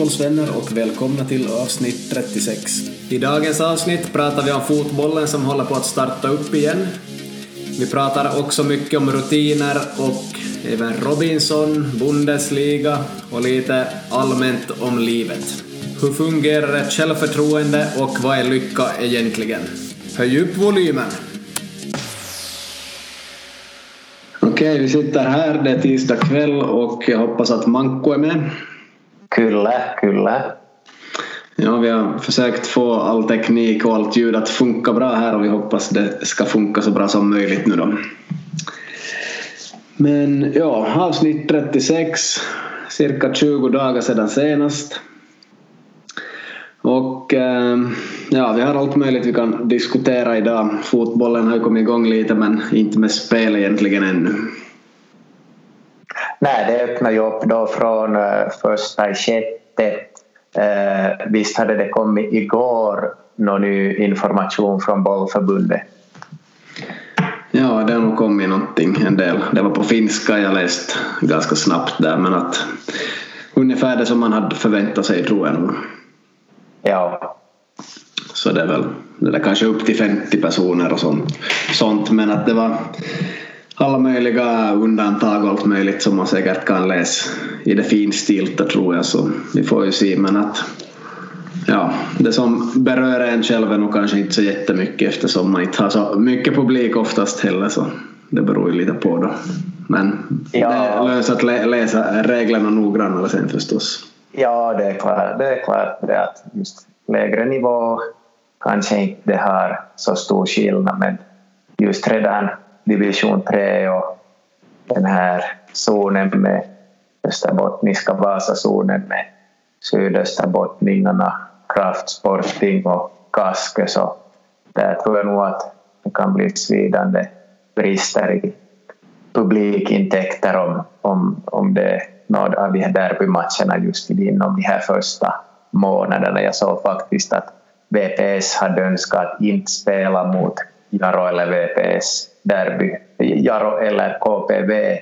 Fotbollsvänner och välkomna till avsnitt 36. I dagens avsnitt pratar vi om fotbollen som håller på att starta upp igen. Vi pratar också mycket om rutiner och även Robinson, Bundesliga och lite allmänt om livet. Hur fungerar ett självförtroende och vad är lycka egentligen? Höj upp volymen! Okej, vi sitter här. Det är tisdag kväll och jag hoppas att Manko är med. Kyllä, kyllä. Ja, vi har försökt få all teknik och allt ljud att funka bra här och vi hoppas det ska funka så bra som möjligt nu då. Men ja, avsnitt 36, cirka 20 dagar sedan senast. Och eh, ja, vi har allt möjligt vi kan diskutera idag. Fotbollen har ju kommit igång lite men inte med spel egentligen ännu. Nej, det öppnar ju upp då från uh, första i sjätte. Uh, visst hade det kommit igår någon ny information från bollförbundet? Ja, det har nog kommit någonting en del. Det var på finska jag läst ganska snabbt där men att ungefär det som man hade förväntat sig tror jag nog. Ja. Så det är väl det är kanske upp till 50 personer och sånt. sånt. Men att det var alla möjliga undantag och allt möjligt som man säkert kan läsa i det finstilta tror jag så vi får ju se men att ja, det som berör en själv är nog kanske inte så jättemycket eftersom man inte har så mycket publik oftast heller så det beror ju lite på då. Men ja. det är löst att läsa reglerna noggrannare sen förstås. Ja, det är klart, det är klart det att just lägre nivå kanske inte har så stor skillnad men just redan division 3 och den här zonen med österbottniska Vasazonen med sydösterbottningarna, Kraftsporting och Kaske så där tror jag nog att det kan bli svidande brister i publikintäkter om, om, om det är någon av de här derbymatcherna just inom de här första månaderna. Jag såg faktiskt att VPS hade önskat att inte spela mot Jaro eller VPS derby, Jaro eller KPV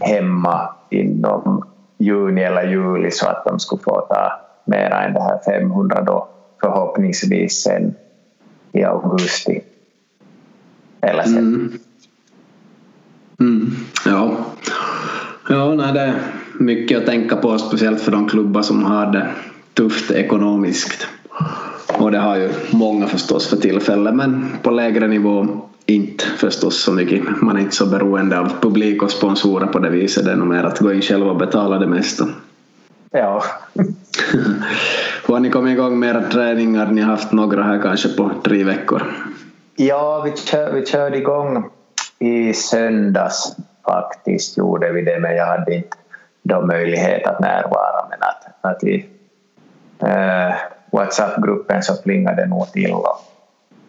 hemma inom juni eller juli så att de skulle få ta mera än det här 500 då förhoppningsvis sen i augusti. Eller sen. Mm. Mm. Ja. Ja, nej, det är mycket att tänka på speciellt för de klubbar som har det tufft ekonomiskt. Och det har ju många förstås för tillfället men på lägre nivå inte förstås så mycket. Man är inte så beroende av publik och sponsorer på det viset. Det är nog mer att gå in själv och betala det mesta. Ja. Hur har ni kommit igång med era träningar? Ni har haft några här kanske på tre veckor. Ja, vi, kör, vi körde igång i söndags faktiskt gjorde vi det men jag hade inte då möjlighet att närvara men att, att i äh, Whatsapp-gruppen så plingade det nog till och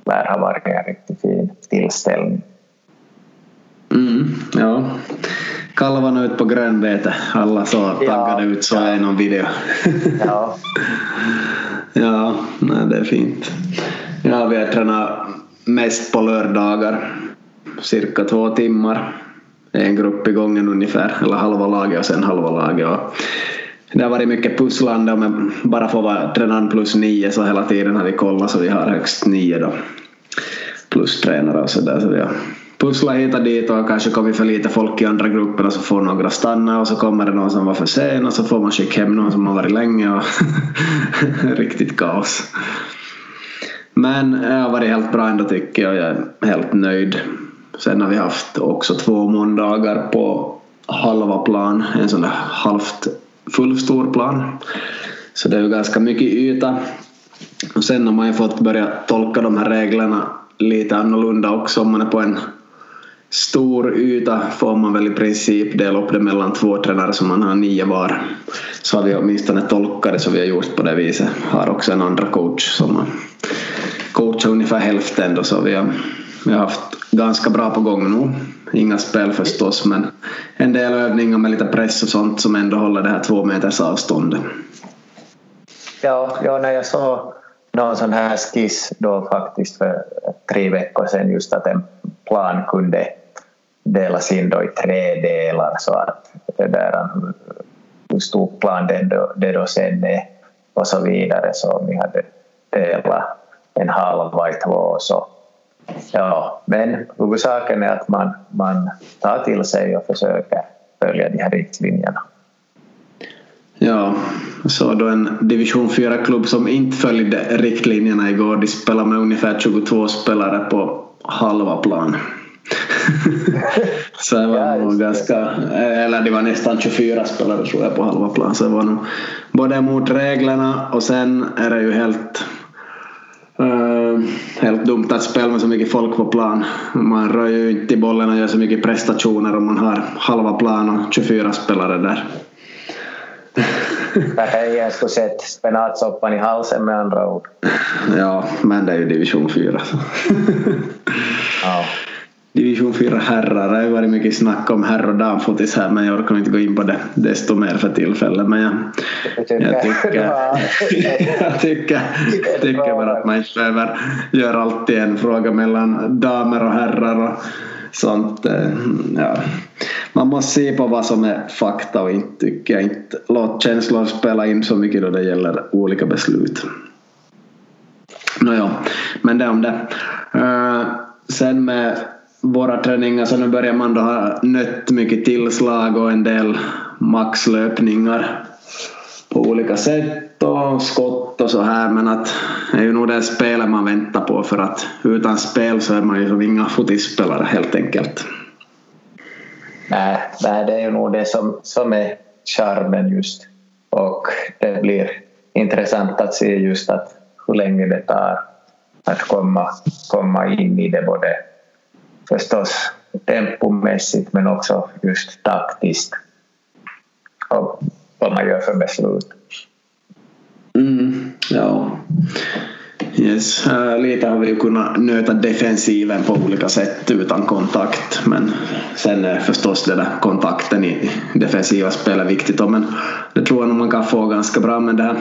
lär ha varit en riktigt fin tillställning. Mm, ja. Kalvarna ut på grönbete. Alla så taggade ja, ut så ja. i någon video. ja. ja, nej, det är fint. Ja, vi har tränat mest på lördagar. Cirka två timmar. En grupp i gången ungefär, eller halva laget och sen halva laget. Och det har varit mycket pusslande om jag bara får vara tränaren plus nio så hela tiden har vi kollat så vi har högst nio då. Plus tränare och sådär. Så vi har pusslat hit och dit och kanske kommit för lite folk i andra grupper och så får några stanna och så kommer det någon som var för sen och så får man skicka hem någon som har varit länge och riktigt kaos. Men det har varit helt bra ändå tycker jag. Jag är helt nöjd. Sen har vi haft också två måndagar på halva plan, en sån där halvt full stor plan. Så det är ju ganska mycket yta. Och sen har man ju fått börja tolka de här reglerna lite annorlunda också. Om man är på en stor yta får man väl i princip dela upp det mellan två tränare som man har nio var. Så har vi åtminstone tolkat det så vi har gjort på det viset. Har också en andra coach som har coachat ungefär hälften då så vi har, vi har haft ganska bra på gång nu. Inga spel förstås men en del övningar med lite press och sånt som ändå håller det här två meters avståndet. Ja, ja när jag såg någon sån här skiss då faktiskt för tre veckor sedan just att en plan kunde delas in då i tre delar så att det där hur stor plan det då, det då sen är och så vidare. Så om vi hade delat en halva i två så ja, men huvudsaken är att man, man tar till sig och försöker följa de här riktlinjerna. Ja, så då en division 4-klubb som inte följde riktlinjerna igår. De spelade med ungefär 22 spelare på halva plan. så det var ja, nog ganska, eller det var nästan 24 spelare tror jag på halva plan. Så det var nog både mot reglerna och sen är det ju helt Uh, helt dumt att spela med så mycket folk på plan. Man rör ju inte bollen och gör så mycket prestationer om man har halva plan och 24 spelare där. Jag skulle sett spenatsoppan i halsen med andra ord. Ja, men det är ju division 4. ja. Division 4 herrar. Det har varit mycket snack om herr och damfotis här men jag orkar inte gå in på det desto mer för tillfället. Men jag, jag tycker, jag tycker, tycker bara att man inte behöver göra alltid en fråga mellan damer och herrar och sånt. Eh, ja. Man måste se på vad som är fakta och inte tycker jag inte låt känslor spela in så mycket då det gäller olika beslut. Nåja, men det om det. Uh, sen med våra träningar så nu börjar man då ha nött mycket tillslag och en del maxlöpningar på olika sätt och skott och så här men att det är ju nog det spelet man väntar på för att utan spel så är man ju som inga fotispelare helt enkelt. Nej, nej, det är ju nog det som, som är charmen just och det blir intressant att se just att hur länge det tar att komma, komma in i det både förstås tempomässigt men också just taktiskt och vad man gör för beslut. Mm, ja. Yes. Lite har vi ju kunnat nöta defensiven på olika sätt utan kontakt men sen är förstås den där kontakten i defensiva spelet viktigt men det tror jag nog man kan få ganska bra med det här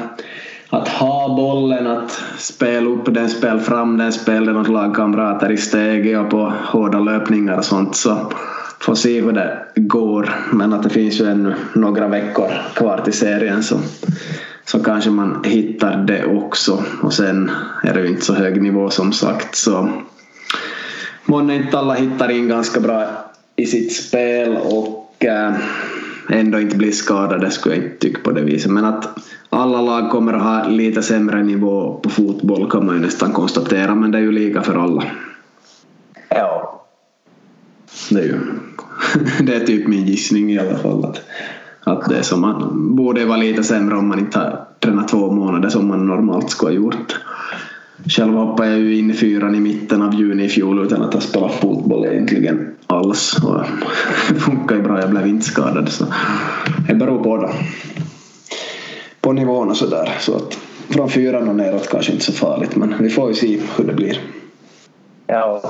att ha bollen, att spela upp den, spela fram den, spela den åt lagkamrater i steget och på hårda löpningar och sånt så får se hur det går. Men att det finns ju ännu några veckor kvar till serien så, så kanske man hittar det också. Och sen är det ju inte så hög nivå som sagt så månne inte alla hittar in ganska bra i sitt spel och äh, ändå inte blir skadade skulle jag inte tycka på det viset. Men att alla lag kommer att ha lite sämre nivå på fotboll kan man ju nästan konstatera men det är ju lika för alla. Ja. Det är ju det är typ min gissning i alla fall att, att det är som man borde vara lite sämre om man inte har tränat två månader som man normalt skulle ha gjort. Själv hoppade jag ju in i fyran i mitten av juni i fjol utan att ha spelat fotboll egentligen alls. Och det funkar ju bra, jag blev inte skadad. Så det beror på då. På nivån och sådär. Så att från fyran och neråt kanske inte så farligt men vi får ju se hur det blir. Ja.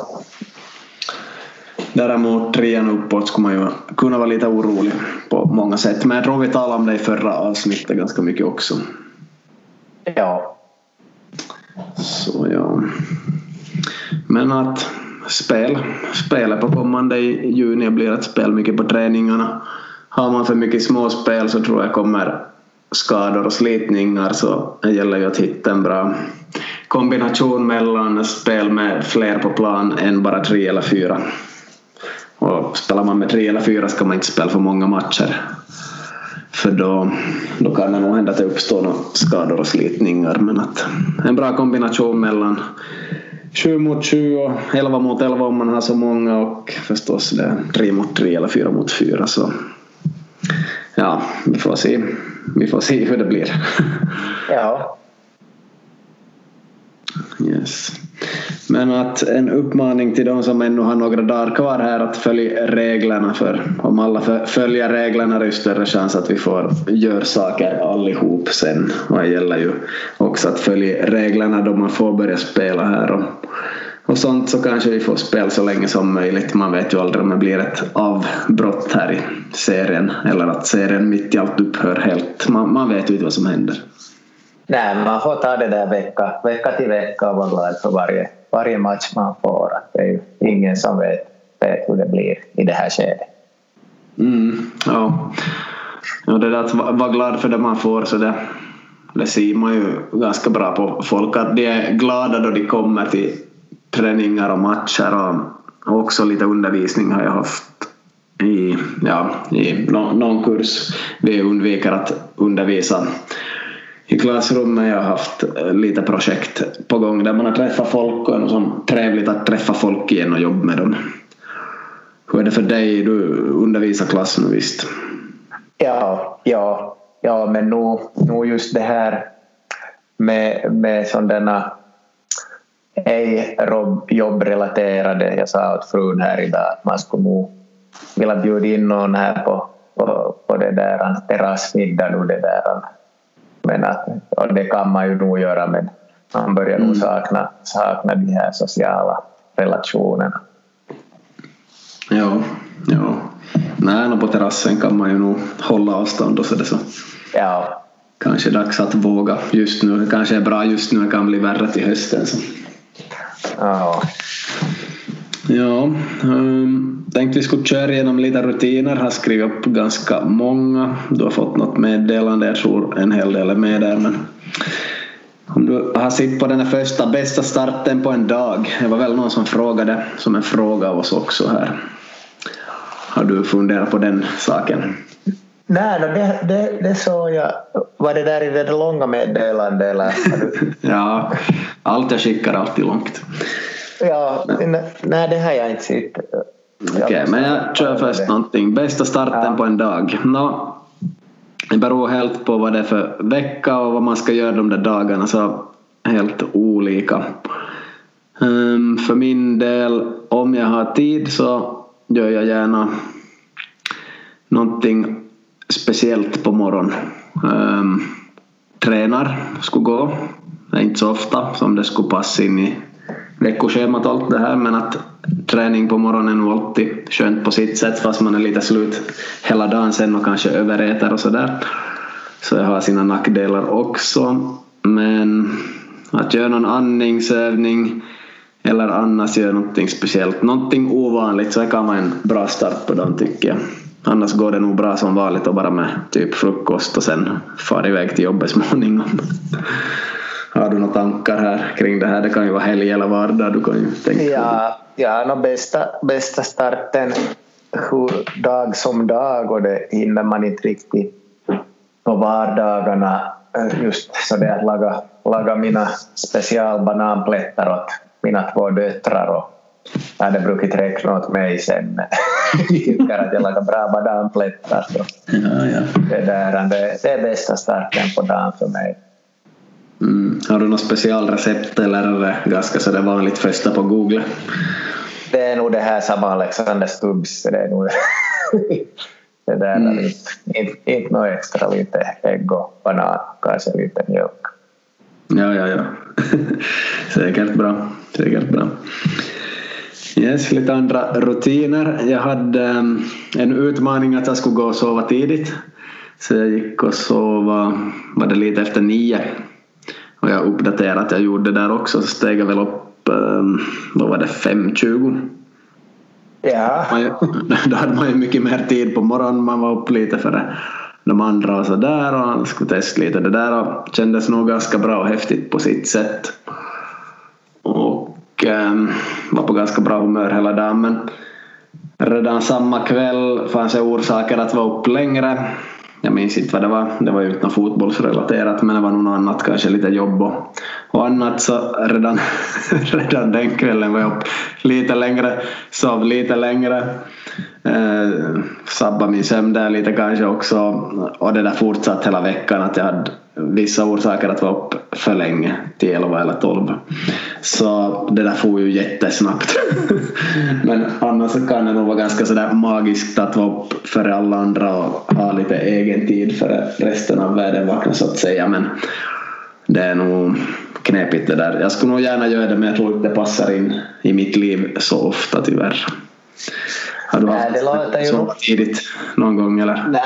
Däremot trean uppåt skulle man ju kunna vara lite orolig på många sätt. Men jag tror vi talade om det i förra avsnittet ganska mycket också. Ja. Så ja. Men att spel, spelet på kommande i juni blir ett spel mycket på träningarna. Har man för mycket småspel så tror jag kommer skador och slitningar så det gäller ju att hitta en bra kombination mellan spel med fler på plan än bara tre eller fyra. Och spelar man med tre eller fyra ska man inte spela för många matcher. För då, då kan det nog hända att det uppstår skador och slitningar. Men att en bra kombination mellan 7 mot 7 och 11 mot 11 om man har så många och förstås det 3 mot 3 eller 4 mot 4 så ja, vi får se, vi får se hur det blir. Ja. Yes. Men att en uppmaning till de som ännu har några dagar kvar här att följa reglerna för om alla följer reglerna är det större chans att vi får göra saker allihop sen. Och det gäller ju också att följa reglerna då man får börja spela här och, och sånt så kanske vi får spela så länge som möjligt. Man vet ju aldrig om det blir ett avbrott här i serien eller att serien mitt i allt upphör helt. Man, man vet ju inte vad som händer. Nej, man får ta det där vecka, vecka till vecka och vara glad för varje, varje match man får. det är ju ingen som vet, vet hur det blir i det här skedet. Mm, ja. Ja, det där att vara glad för det man får så det, det ser man ju ganska bra på folk att de är glada då de kommer till träningar och matcher och också lite undervisning har jag haft i, ja, i någon kurs. Vi undviker att undervisa i klassrummet. Jag har haft eh, lite projekt på gång där man har träffat folk och det är trevligt att träffa folk igen och jobba med dem. Hur är det för dig? Du undervisar klass nu visst? Ja, ja, ja men nu, nu just det här med, med sådana ej jobbrelaterade. Jag sa åt frun här idag att man skulle nog vilja bjuda in någon här på, på, på det där terrassmiddag nu det där. Men att, och det kan man ju nog göra men man börjar nog mm. sakna, sakna de här sociala relationerna. Ja, ja. Nej, på terrassen kan man ju nog hålla avstånd och så det så. Ja. Kanske dags att våga just nu. Kanske är bra just nu, kan bli värre till hösten. Så. Ja. Ja, um, tänkte vi skulle köra igenom lite rutiner. Har skrivit upp ganska många. Du har fått något meddelande, jag tror en hel del är med där. Men om du har sett på den här första bästa starten på en dag. Det var väl någon som frågade som en fråga av oss också här. Har du funderat på den saken? Nej, det, det, det såg jag. Var det där i det långa meddelandet eller? ja, allt jag skickar alltid långt. Ja, nej det har jag inte sett. Okej, okay, men jag kör först någonting. Bästa starten ja. på en dag? No, det beror helt på vad det är för vecka och vad man ska göra de där dagarna. Så helt olika. Um, för min del, om jag har tid så gör jag gärna någonting speciellt på morgonen. Um, tränar, skulle gå. Det är inte så ofta som det skulle passa in i veckoschemat och allt det här men att träning på morgonen är nog alltid skönt på sitt sätt fast man är lite slut hela dagen sen och kanske överäter och sådär. Så det har sina nackdelar också. Men att göra någon andningsövning eller annars göra någonting speciellt, någonting ovanligt så det kan vara en bra start på dagen tycker jag. Annars går det nog bra som vanligt och bara med typ frukost och sen far iväg till jobbet småningom. Har du några tankar här kring det här? Det kan ju vara helg eller vardag. Du kan ju tänka ja, ja no, bästa, bästa starten hur dag som dag och det hinner man inte riktigt på vardagarna just så det att laga, laga mina specialbananplättar åt mina två döttrar och jag hade brukat räkna åt mig sen. tycker att jag lagar bra bananplättar. Så ja, ja. Det, där, det, det är bästa starten på dagen för mig. Mm. Har du något specialrecept eller är det ganska så det vanligt första på Google? Det är nog det här samma Alexander Stubbs. Det är nog det där mm. lite, inte, inte något extra lite ägg och banan kanske lite mjölk. Ja, ja, ja. Säkert bra. Säkert bra. Yes, lite andra rutiner. Jag hade um, en utmaning att jag skulle gå och sova tidigt. Så jag gick och sova, var det lite efter nio och jag uppdaterade att jag gjorde det där också så steg jag väl upp, um, vad var det, 5.20. Ja. då hade man ju mycket mer tid på morgonen, man var upp lite före de andra och sådär och skulle testa lite det där och kändes nog ganska bra och häftigt på sitt sätt. Och um, var på ganska bra humör hela dagen men redan samma kväll fanns det orsaker att vara upp längre jag minns inte vad det var. Det var ju inte något fotbollsrelaterat men det var nog annat, kanske lite jobb och, och annat. Så redan, redan den kvällen var jag upp lite längre, sov lite längre. Eh, sabba min sömn där lite kanske också. Och det där fortsatt hela veckan att jag hade vissa orsaker att vara upp för länge till 11 eller 12. Så det där får ju jättesnabbt. Men annars kan det nog vara ganska sådär magiskt att vara upp före alla andra och ha lite egen tid före resten av världen vaknar så att säga. Men det är nog knepigt det där. Jag skulle nog gärna göra det men jag tror inte det passar in i mitt liv så ofta tyvärr. Har du haft det så tidigt någon gång eller? Nej,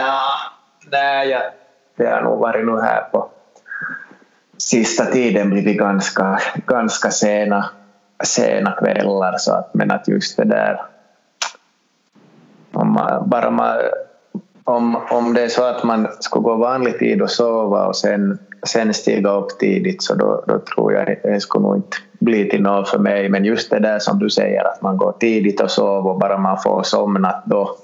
nej jag det har nog varit nu här på sista tiden blivit ganska, ganska sena, sena kvällar så att, men att just det där om man, bara man om, om det är så att man skulle gå vanlig tid och sova och sen, sen stiga upp tidigt så då, då tror jag det skulle nog inte bli till något för mig. Men just det där som du säger att man går tidigt och sover och bara man får somnat då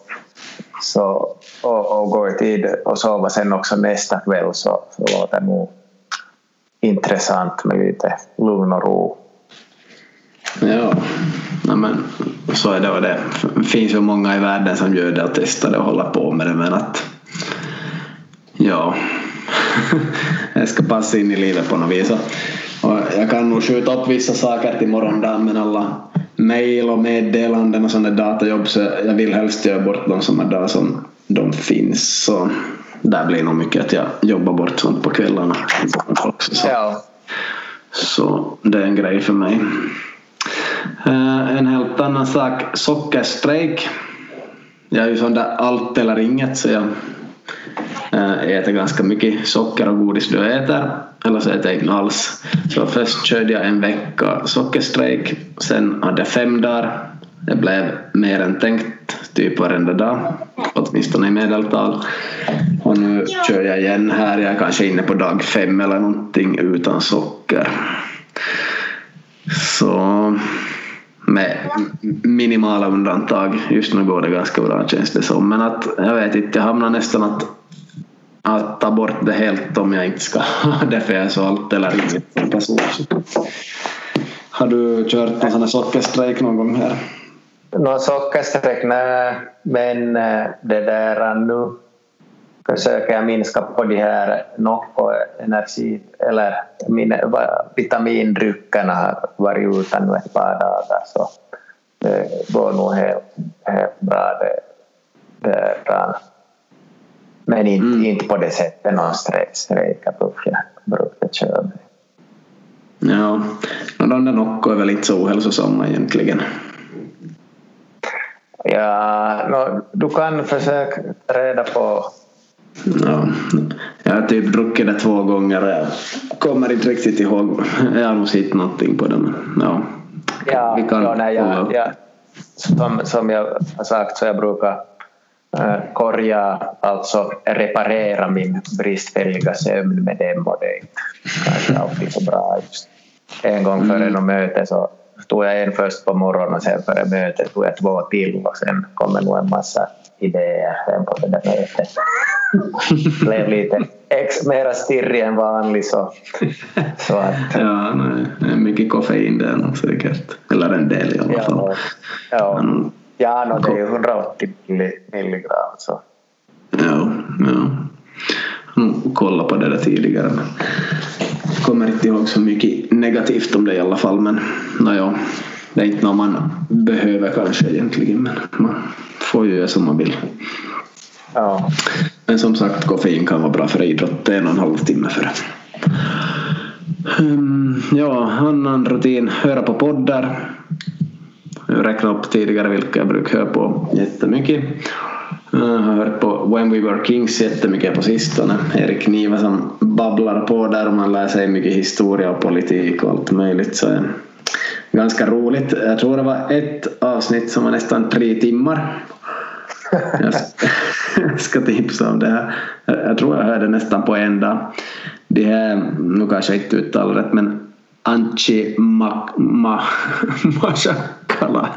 så, och, och gå i tid och sova sen också nästa kväll så, så låter det nog intressant med lite lugn och ro. Ja, men så är det och det finns ju många i världen som gör det och testar det och håller på med det men att ja, jag ska passa in i livet på något vis. Och jag kan nog skjuta upp vissa saker till morgondagen men alla mail och meddelanden och sådana datajobb så jag vill helst göra bort dem samma dag som de finns. Så där blir nog mycket att jag jobbar bort sånt på kvällarna också. Så, Ja. så det är en grej för mig. Eh, En helt annan sak, sockerstrejk. Jag är ju sån där allt eller inget så jag äter ganska mycket socker och godis du äter. Eller så äter jag inte alls. Så först körde jag en vecka sockerstrejk. Sen hade jag fem dagar. Det blev mer än tänkt, typ varenda dag. Åtminstone i medeltal. Och nu kör jag igen här. Jag är kanske inne på dag fem eller någonting utan socker. Så med minimala undantag. Just nu går det ganska bra känns det som. Men att jag vet inte, jag hamnar nästan att, att ta bort det helt om jag inte ska ha det för jag är så allt eller inget person. Har du kört någon sån här sockerstrejk någon gång här? Någon sockerstrejk? nej, men äh, det där nu försöker jag minska på de här Nocco energi eller min, vitamindryckerna har varit utan nu ett par dagar så det går nog helt, helt bra det, det där. Men inte, Mm. inte på det sättet någon strejk, brukar, brukar köra. Ja, no, de där Nocco är väl inte så ohälsosamma egentligen. Ja, no, du kan försöka reda på Ja, jag har typ druckit det två gånger och jag kommer inte riktigt ihåg. Jag har nog sett någonting på det men ja. Ja, Vi kan ja, nej, jag, jag, som, som jag har sagt så jag brukar eh, korja, alltså reparera min bristfälliga sömn med dem och det kanske alltid så bra. Just en gång före Mm. något möte så tog jag en först på morgonen och sen före mötet tog jag två till och sen kommer nog en massa idéer sen på det där mötet. Blev lite ex, mera stirrig än vanligt så, så att Ja, nej, mycket koffein där säkert. Eller en del i alla fall. Ja, ja. Men, ja no, det är ju 180 milli- milligram. Så. ja, ja. Kollat på det där tidigare men kommer inte ihåg så mycket negativt om det i alla fall men naja, det är inte något man behöver kanske egentligen men man får ju göra som man vill. Ja. Men som sagt, koffein kan vara bra för idrott. Det är en och en halv timme före. Um, ehm, ja, annan rutin. Höra på poddar. Jag räknade upp tidigare vilka jag brukar höra på jättemycket. Ehm, jag har hört på When We Were Kings jättemycket på sistone. Erik Niva som babblar på där och man lär sig mycket historia och politik och allt möjligt. Så ehm, ganska roligt. Jag tror det var ett avsnitt som var nästan tre timmar. Jag ska, tipsa om det här. Jag tror jag hörde nästan på en dag. Det här, nu kanske jag inte uttalar rätt men Anchi Ma, Mashakala.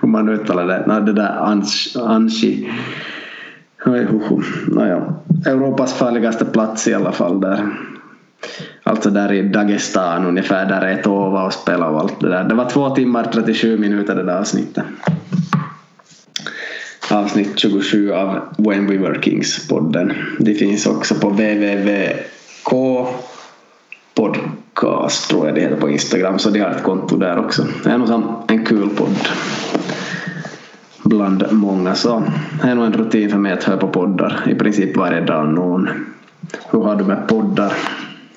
Hur man uttalar det. Nej, det där Anchi. Anchi. Nåja. Europas farligaste plats i alla fall där. Alltså där i Dagestan ungefär där är Tova och spelar och allt det där. Det var två timmar 37 minuter det där avsnittet avsnitt 27 av When We Were Kings-podden. Det finns också på www.k podcast tror jag det heter på Instagram så de har ett konto där också. Det är nog en kul podd. Bland många så det är nog en rutin för mig att höra på poddar i princip varje dag någon. Hur har du med poddar?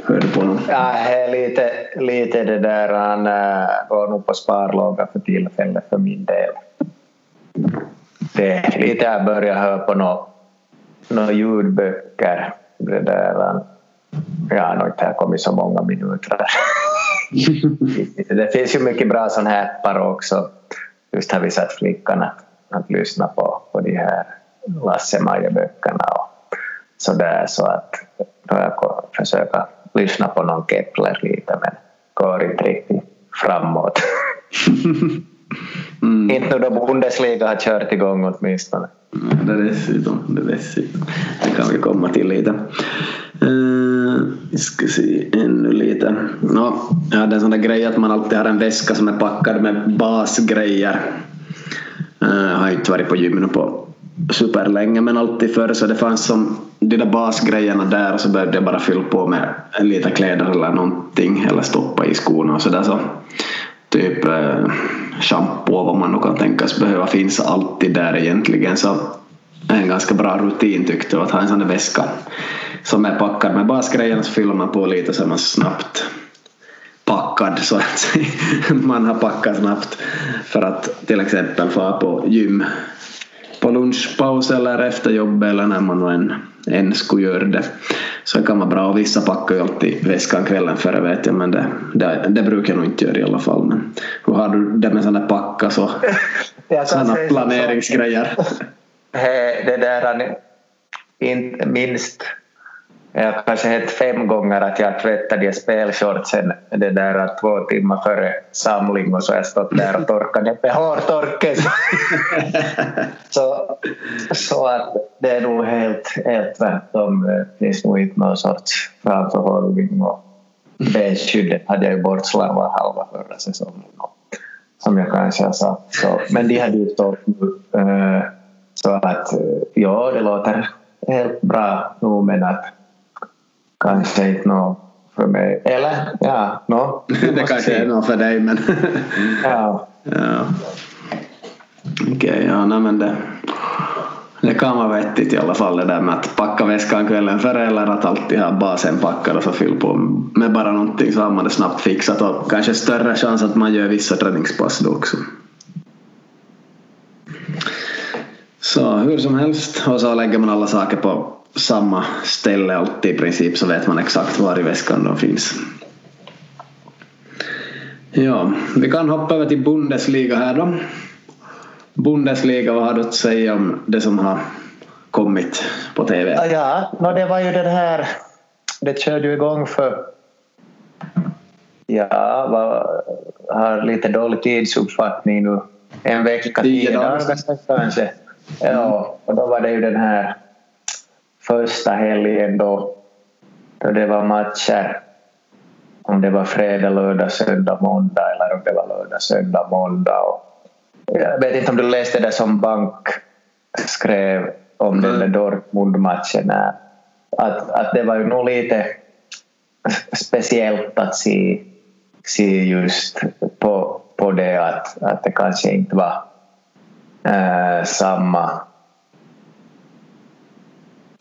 Hör du på någon? Ja, det är lite, lite det där han eh, går nog på sparlåga för tillfället för min del. Det är lite jag börjar höra på några nå ljudböcker. Det där, han, jag har inte kommit så många minuter. det finns ju mycket bra sådana här också. Just har vi satt flickan att, att lyssna på, på de här Lasse-Maja-böckerna och sådär så att jag försöka lyssna på någon Kepler lite men går inte riktigt framåt. mm. Inte då Bundesliga har kört igång åtminstone. Det är dessutom, det är dessutom. Det kan vi komma till lite. Uh, vi ska se ännu lite. No, jag hade en sån där grej att man alltid har en väska som är packad med basgrejer. Uh, jag har inte varit på gym nu på superlänge men alltid förr så det fanns som de där basgrejerna där och så behövde jag bara fylla på med lite kläder eller någonting eller stoppa i skorna och sådär så typ eh, shampoo och vad man nu kan tänkas behöva finns alltid där egentligen så en ganska bra rutin tyckte jag att ha en sån där väska som är packad med basgrejerna så fyller man på lite så är man snabbt packad så att säga. man har packat snabbt för att till exempel få på gym på lunchpaus eller efter jobbet eller när man än, än skulle göra det. Så det kan vara bra och vissa packar ju alltid väskan kvällen före vet jag men det, det, det brukar jag nog inte göra i alla fall. Men hur har du det med sådana packar så sådana planeringsgrejer? det där inte minst jag har kanske hänt fem gånger att jag tvättade spelshortsen det där två timmar före samling och så har jag stått där och torkat ner med hårtorken. så, så att det är nog helt, helt tvärtom. Det finns nog inte någon sorts framförhållning och benskyddet hade jag ju bortslarvat halva förra säsongen. Som jag kanske har sagt. Så, men de hade ju stått nu. Eh, så att ja, det låter helt bra nog men att kanske inte något för mig. Eller ja, no, det kanske är något för dig men... ja. ja. Okej, okay, ja nej, men det, det kan vara vettigt i alla fall det där med att packa väskan kvällen före eller att alltid ha basen packad och så fylla på med bara någonting så har man det snabbt fixat och kanske större chans att man gör vissa träningspass då också. Så hur som helst och så lägger man alla saker på samma ställe alltid i princip så vet man exakt var i väskan de finns. Ja, vi kan hoppa över till Bundesliga här då. Bundesliga, vad har du att säga om det som har kommit på TV? Ja, no, det var ju den här, det körde ju igång för Ja, var, har lite dålig tidsuppfattning nu. En vecka, tio dagar kanske. Ja, och då var det ju den här första helgen då, då det var matcher om det var fredag, lördag, söndag, måndag eller om det var lördag, söndag, måndag. Och jag vet inte om du läste det som Bank skrev om mm. den där Dortmund-matchen. Att, att det var ju nog lite speciellt att se, se just på, på det att, att det kanske inte var äh, samma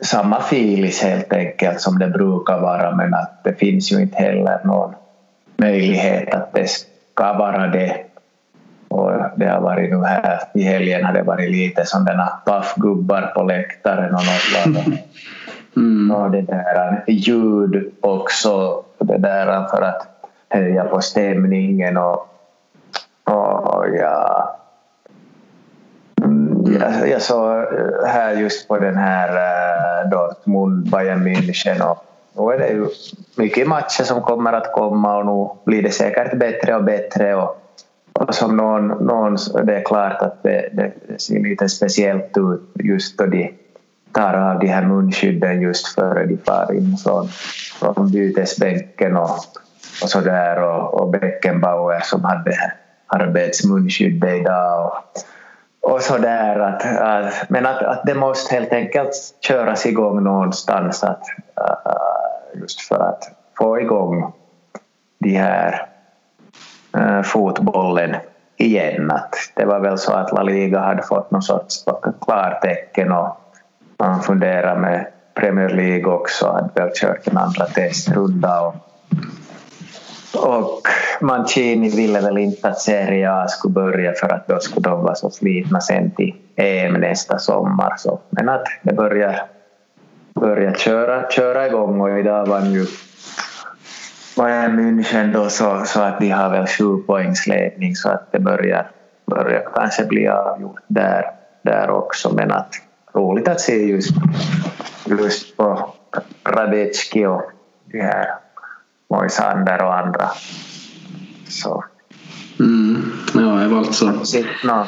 samma filis helt enkelt som det brukar vara men att det finns ju inte heller någon möjlighet att det ska vara det. Och det har varit nu här i helgen har det varit lite sådana paffgubbar på läktaren och något mm. och det där ljud också det där för att höja på stämningen och, och ja Mm. jag, jag såg eh, här just på den här eh, Dortmund, Bayern München och nu är det ju mycket matcher som kommer att komma och nu blir det säkert bättre och bättre och, och som någon, någon, det är klart att det, det ser lite speciellt ut just då de tar av de här munskydden just före de far in från, från bytesbänken och, och sådär och, och Beckenbauer som hade arbetsmunskydd idag och, och sådär. Att, att, men att, att det måste helt enkelt köras igång någonstans att, uh, just för att få igång de här uh, fotbollen igen. Att det var väl så att La Liga hade fått någon sorts klartecken och man funderar med Premier League också, hade väl kört en andra testrunda och och Mancini ville väl inte att Serie A skulle börja för att då skulle de vara så slitna sen till EM nästa sommar. Så, men att det börjar, börjar köra, köra igång och idag vann ju Bayern München då så, så att de har väl sju poängs ledning så att det börjar, börjar kanske bli avgjort där, där också men att roligt att se just, just på Radecki och de här Moisander och andra. Så. Mm. Ja, det var alltså... No.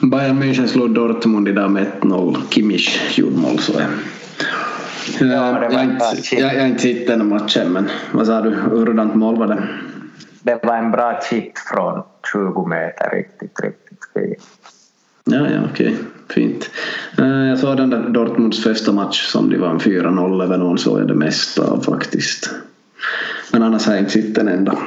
Bayern München slog Dortmund idag med 1-0. Kimmich gjorde mål. Så ja. Ja, jag, har inte, jag, jag inte sett den matchen men vad sa du, hurdant mål var det? Det var en bra chip från 20 meter, riktigt, riktigt fint. Ja, ja, okej. Fint. Jag såg den där Dortmunds första match som de vann 4-0 över någon såg jag det mesta av faktiskt. Men annars har jag inte sett den ändå.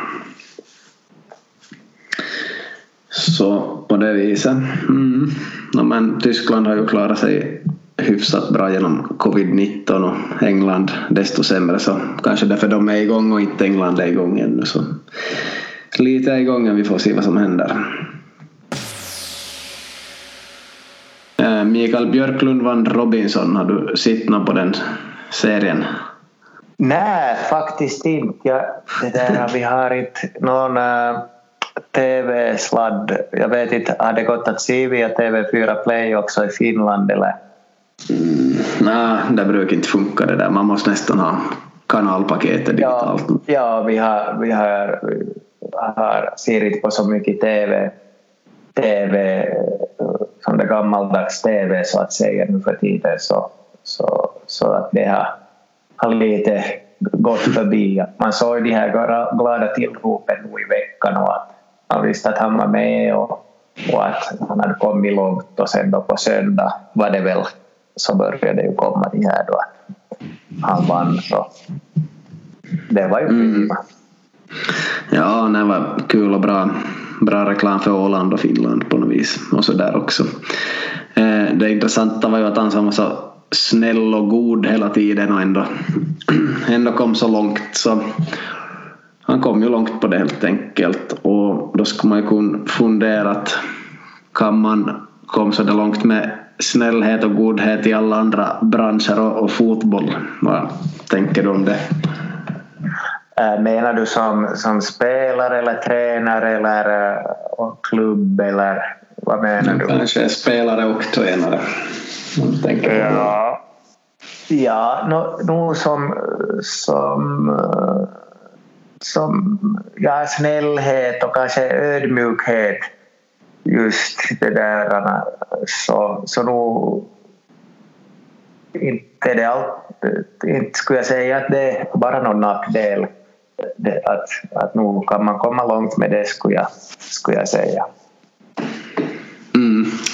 Så på det viset. Mm. No, men Tyskland har ju klarat sig hyfsat bra genom covid-19 och England desto sämre så kanske därför de är igång och inte England är igång ännu. Så lite är igång och vi får se vad som händer. Eh, Mikael Björklund vann Robinson. Har du sett något på den serien? Nej, faktiskt inte. Ja, det där, vi har inte någon uh, TV-sladd. Jag vet inte, har det gått att se via TV4 Play också i Finland eller? Mm, nej, det brukar inte funka det där. Man måste nästan ha kanalpaketet digitalt. Ja, ja vi har, vi har, har ser inte på så mycket TV, TV som det gammaldags TV så att säga nu för tiden så, så, så att det har, har lite gått förbi. Man såg de här glada tillropen nu i veckan och att man visste att han var med och, och att han hade kommit långt och sen då på söndag var det väl så började det ju komma de här då att han vann. Så det var ju mm. prima. Mm. Ja, det var kul och bra, bra reklam för Åland och Finland på något vis och så där också. Eh, det intressanta var ju att han som var så snäll och god hela tiden och ändå, ändå kom så långt så han kom ju långt på det helt enkelt och då skulle man ju kunna fundera att kan man komma så där långt med snällhet och godhet i alla andra branscher och, och fotboll. Vad tänker du om det? Äh, menar du som, som spelare eller tränare eller äh, klubb eller vad menar du? Kanske spelare och tränare. Ja, ja no, no, som, som, som ja, snällhet och kanske ödmjukhet just det där så, så nog inte det allt, inte skulle jag säga att det är bara någon nackdel det, att, att nog kan man komma långt med det skulle jag, skulle jag säga.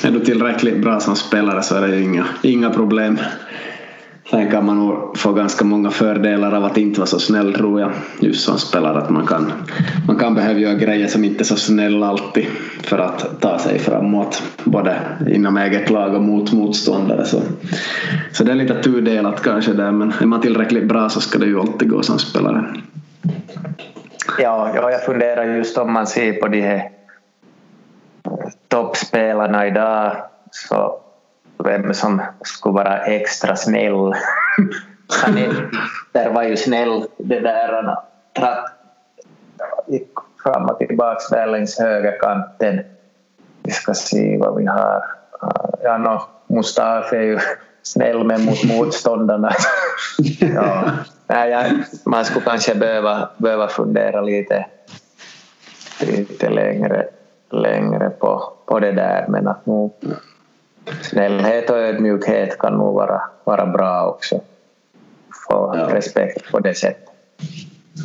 Är du tillräckligt bra som spelare så är det ju inga, inga problem. Sen kan man nog få ganska många fördelar av att inte vara så snäll tror jag. Just som spelare att man kan, man kan behöva göra grejer som inte är så snälla alltid för att ta sig framåt. Både inom eget lag och mot motståndare. Så, så det är lite tudelat kanske där men är man tillräckligt bra så ska det ju alltid gå som spelare. Ja, ja jag funderar just om man ser på de här toppspelarna idag så vem som skulle vara extra snäll. Han där var ju snäll det där tratt, gick fram och tillbaka där längs högerkanten. Vi ska se vad vi har. Ja, no, Mustafa är ju snäll men mot motståndarna. ja. Ja, man skulle kanske behöva, behöva fundera lite, lite längre, längre på, på det där men att nu snällhet och ödmjukhet kan nog vara, vara bra också. Få ja. respekt på det sättet.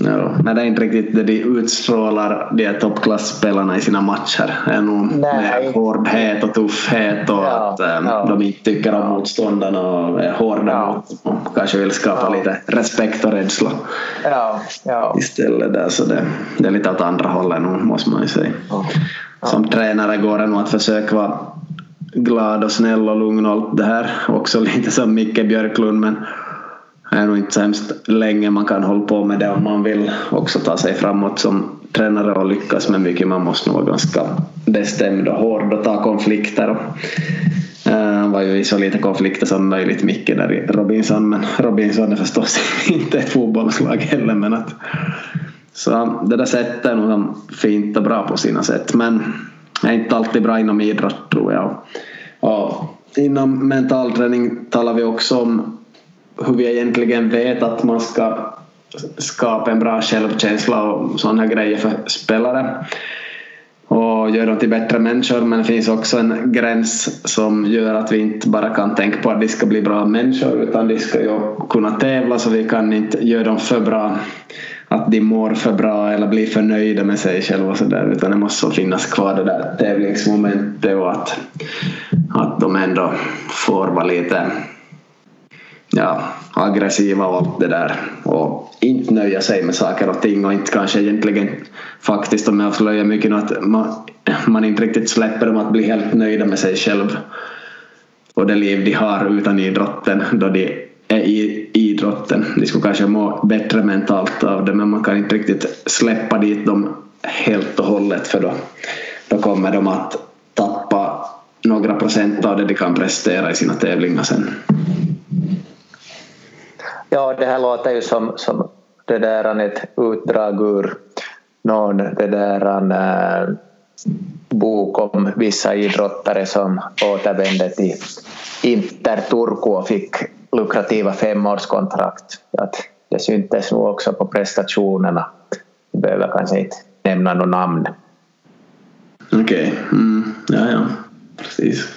Ja, men det är inte riktigt det de utstrålar de här toppklassspelarna i sina matcher. Det är nog mer hårdhet och tuffhet och ja, att äm, ja. de inte tycker om motståndarna och är hårda ja. mot och kanske vill skapa lite respekt och rädsla ja, ja. istället. Där, så det, det är lite åt andra hållet nu måste man ju säga. Som tränare går det nog att försöka vara glad och snäll och lugn och allt det här. Också lite som Micke Björklund men det är nog inte så hemskt länge man kan hålla på med det om man vill också ta sig framåt som tränare och lyckas med mycket. Man måste nog vara ganska bestämd och hård och ta konflikter. Han var ju i så lite konflikter som möjligt Micke där i Robinson men Robinson är förstås inte ett fotbollslag heller men att så det där sättet är nog fint och bra på sina sätt men är inte alltid bra inom idrott tror jag. Och inom mental träning talar vi också om hur vi egentligen vet att man ska skapa en bra självkänsla och sådana grejer för spelare och gör dem till bättre människor men det finns också en gräns som gör att vi inte bara kan tänka på att de ska bli bra människor utan de ska ju kunna tävla så vi kan inte göra dem för bra att de mår för bra eller blir för nöjda med sig själva så där, utan det måste finnas kvar det där tävlingsmomentet och att, att de ändå får vara lite ja, aggressiva och allt det där och inte nöja sig med saker och ting och inte kanske egentligen faktiskt om jag avslöjar mycket att man, man inte riktigt släpper dem att bli helt nöjda med sig själv och det liv de har utan idrotten då de Eh, i idrotten. De skulle kanske må bättre mentalt av det men man kan inte riktigt släppa dit dem helt och hållet för då, då kommer de att tappa några procent av det de kan prestera i sina tävlingar sen. Ja, det här låter ju som, som det där ett utdrag ur någon det där en, äh, eh, bok om vissa idrottare som återvände till Inter Turku och fick lukrativa femårskontrakt. Att det syntes nog också på prestationerna. Jag behöver kanske inte nämna något namn. Okej, okay. mm. ja ja, precis.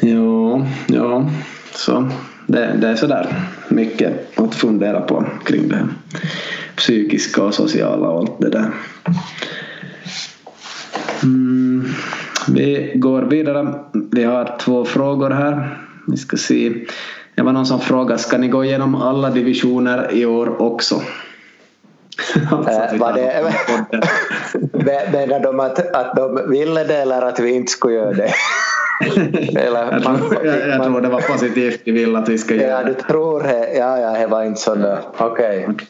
Jo, ja, så det, det är sådär mycket att fundera på kring det psykiska och sociala och allt det där. Mm. Vi går vidare. Vi har två frågor här. Vi ska se. Det var någon som frågade, ska ni gå igenom alla divisioner i år också? alltså, var det, menar de att, att de ville det eller att vi inte skulle göra det? eller, jag, tror, man, jag, jag tror det var positivt de ville att vi ska göra det. Ja, du tror det. Ja, ja, det var inte så. Okej. Okay.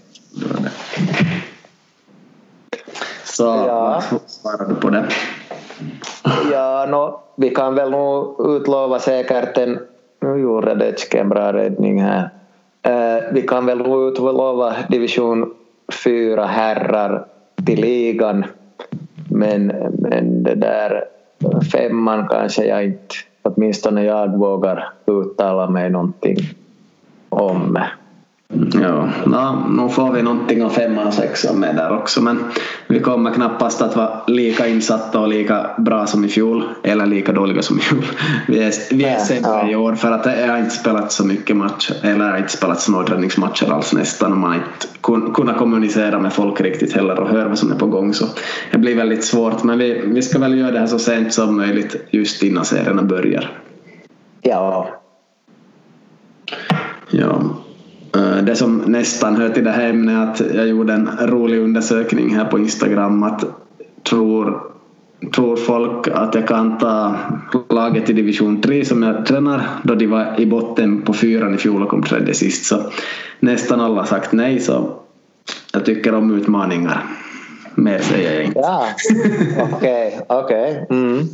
Så ja. svarar du på det? Ja, no, vi kan väl nog utlova säkert en nu gjorde Detske en bra räddning här. Eh, vi kan väl utlova division 4 herrar till ligan men, men det där femman kanske jag inte, åtminstone jag vågar uttala mig någonting om. Ja, no, nu får vi någonting om femman och sexan med där också men vi kommer knappast att vara lika insatta och lika bra som i fjol eller lika dåliga som i fjol. Vi är, vi är sämre ja. i år för att det har inte spelat så mycket match eller har inte spelat några träningsmatcher alls nästan och man har inte kunnat kommunicera med folk riktigt heller och höra vad som är på gång så det blir väldigt svårt men vi, vi ska väl göra det här så sent som möjligt just innan serierna börjar. Ja. Ja, det som nästan hör till det här ämnet är att jag gjorde en rolig undersökning här på Instagram att tror, tror folk att jag kan ta laget i division 3 som jag tränar då de var i botten på fyran i fjol och kom tredje sist så nästan alla har sagt nej så jag tycker om utmaningar. Mer säger jag inte. Ja, okej, okay, okej. Okay. Mm.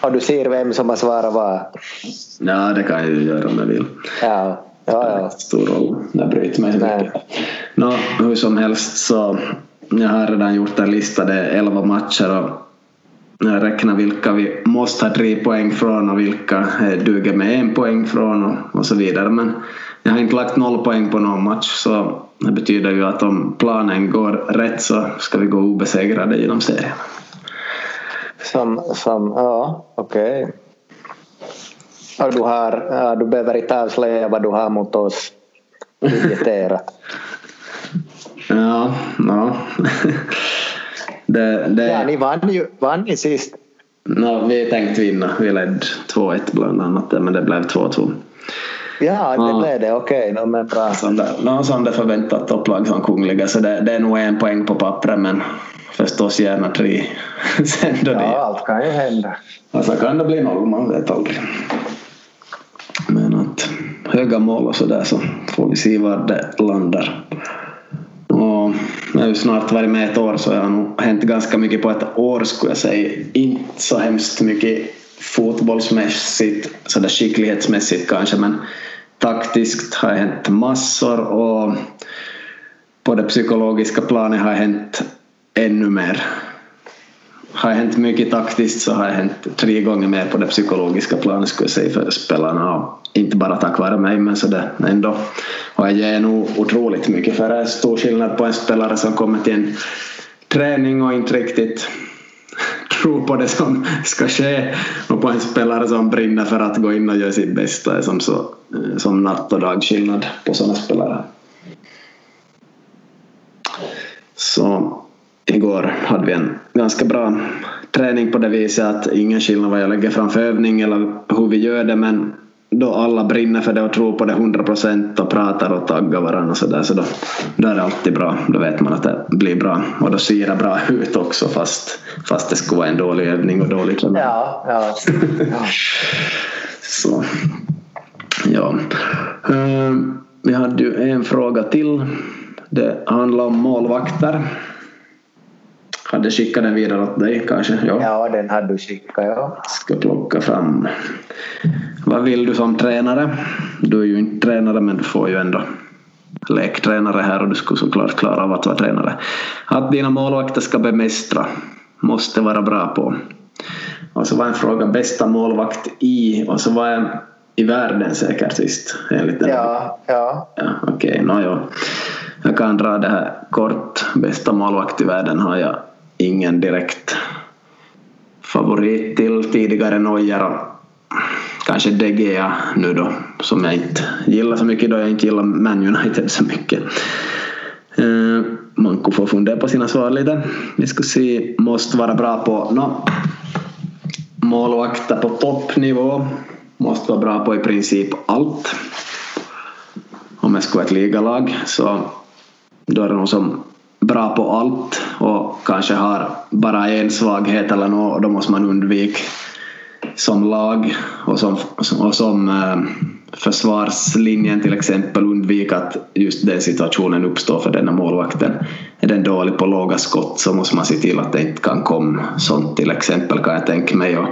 Och du ser vem som har svarat vad? Ja, det kan jag ju göra om jag vill. Ja. Ja, ja. Stor roll. Det bryter mig mycket. Nå, hur som helst så jag har redan gjort en lista, det är 11 matcher och jag räknar vilka vi måste ha tre poäng från och vilka duger med en poäng från och, och så vidare. Men jag har inte lagt noll poäng på någon match så det betyder ju att om planen går rätt så ska vi gå obesegrade genom serien. Som, som ja, okej. Okay. Du, har, du behöver inte avslöja vad du har mot oss budgeterat. ja, ja. det, det... Ja, ni vann ju vann ni sist. No, vi tänkte vinna. Vi ledde 2-1 bland annat, men det blev 2-2. Ja, det ja. blev det. Okej, okay, no, men bra. Som det, no, som det förväntat topplag som Kungliga, så det, det är nog en poäng på pappret, men förstås gärna tre. Sen då ja, det, allt kan ju hända. Och så kan det bli noll, man vet aldrig. Höga mål och sådär så får vi se var det landar. Och jag har ju snart varit med ett år så det har nog hänt ganska mycket på ett år skulle jag säga. Inte så hemskt mycket fotbollsmässigt, sådär skicklighetsmässigt kanske men taktiskt har det hänt massor och på det psykologiska planet har det hänt ännu mer har det hänt mycket taktiskt så har det hänt tre gånger mer på det psykologiska planet skulle jag säga för spelarna. Och inte bara tack vare mig men så det ändå. Och jag ger nog otroligt mycket för det är stor skillnad på en spelare som kommer till en träning och inte riktigt tror på det som ska ske och på en spelare som brinner för att gå in och göra sitt bästa. Det är som, så, eh, som natt och dag skillnad på sådana spelare. Så igår hade vi en ganska bra träning på det viset att ingen skillnad vad jag lägger framför övning eller hur vi gör det men då alla brinner för det och tror på det 100 procent och pratar och taggar varandra och sådär så då, då är det alltid bra. Då vet man att det blir bra och då ser det bra ut också fast, fast det skulle vara en dålig övning och dålig träning. Ja, ja. ja. så. Ja. Ehm, vi hade ju en fråga till. Det handlar om målvakter. Hade skickat den vidare åt dig kanske? Ja, ja den hade du skickat ja. Ska plocka fram. Vad vill du som tränare? Du är ju inte tränare men du får ju ändå lektränare här och du skulle såklart klara av att vara tränare. Att dina målvakter ska bemästra. Måste vara bra på. Och så var en fråga bästa målvakt i och så var jag i världen säkert sist enligt den. Ja, ja. ja Okej, okay, no, ja. Jag kan dra det här kort. Bästa målvakt i världen har jag ingen direkt favorit till tidigare Neuer och kanske De Gea nu då som jag inte gillar så mycket då jag inte gillar Man United så mycket. Eh, man får fundera på sina svar lite. Vi ska se, måste vara bra på no, målvakter på toppnivå. Måste vara bra på i princip allt. Om jag skulle vara ett ligalag så då är det nog som bra på allt och kanske har bara en svaghet eller något då måste man undvika som lag och som, och som eh, försvarslinjen till exempel undvika att just den situationen uppstår för denna målvakten. Är den dålig på låga skott så måste man se till att det inte kan komma sånt till exempel kan jag tänka mig. Och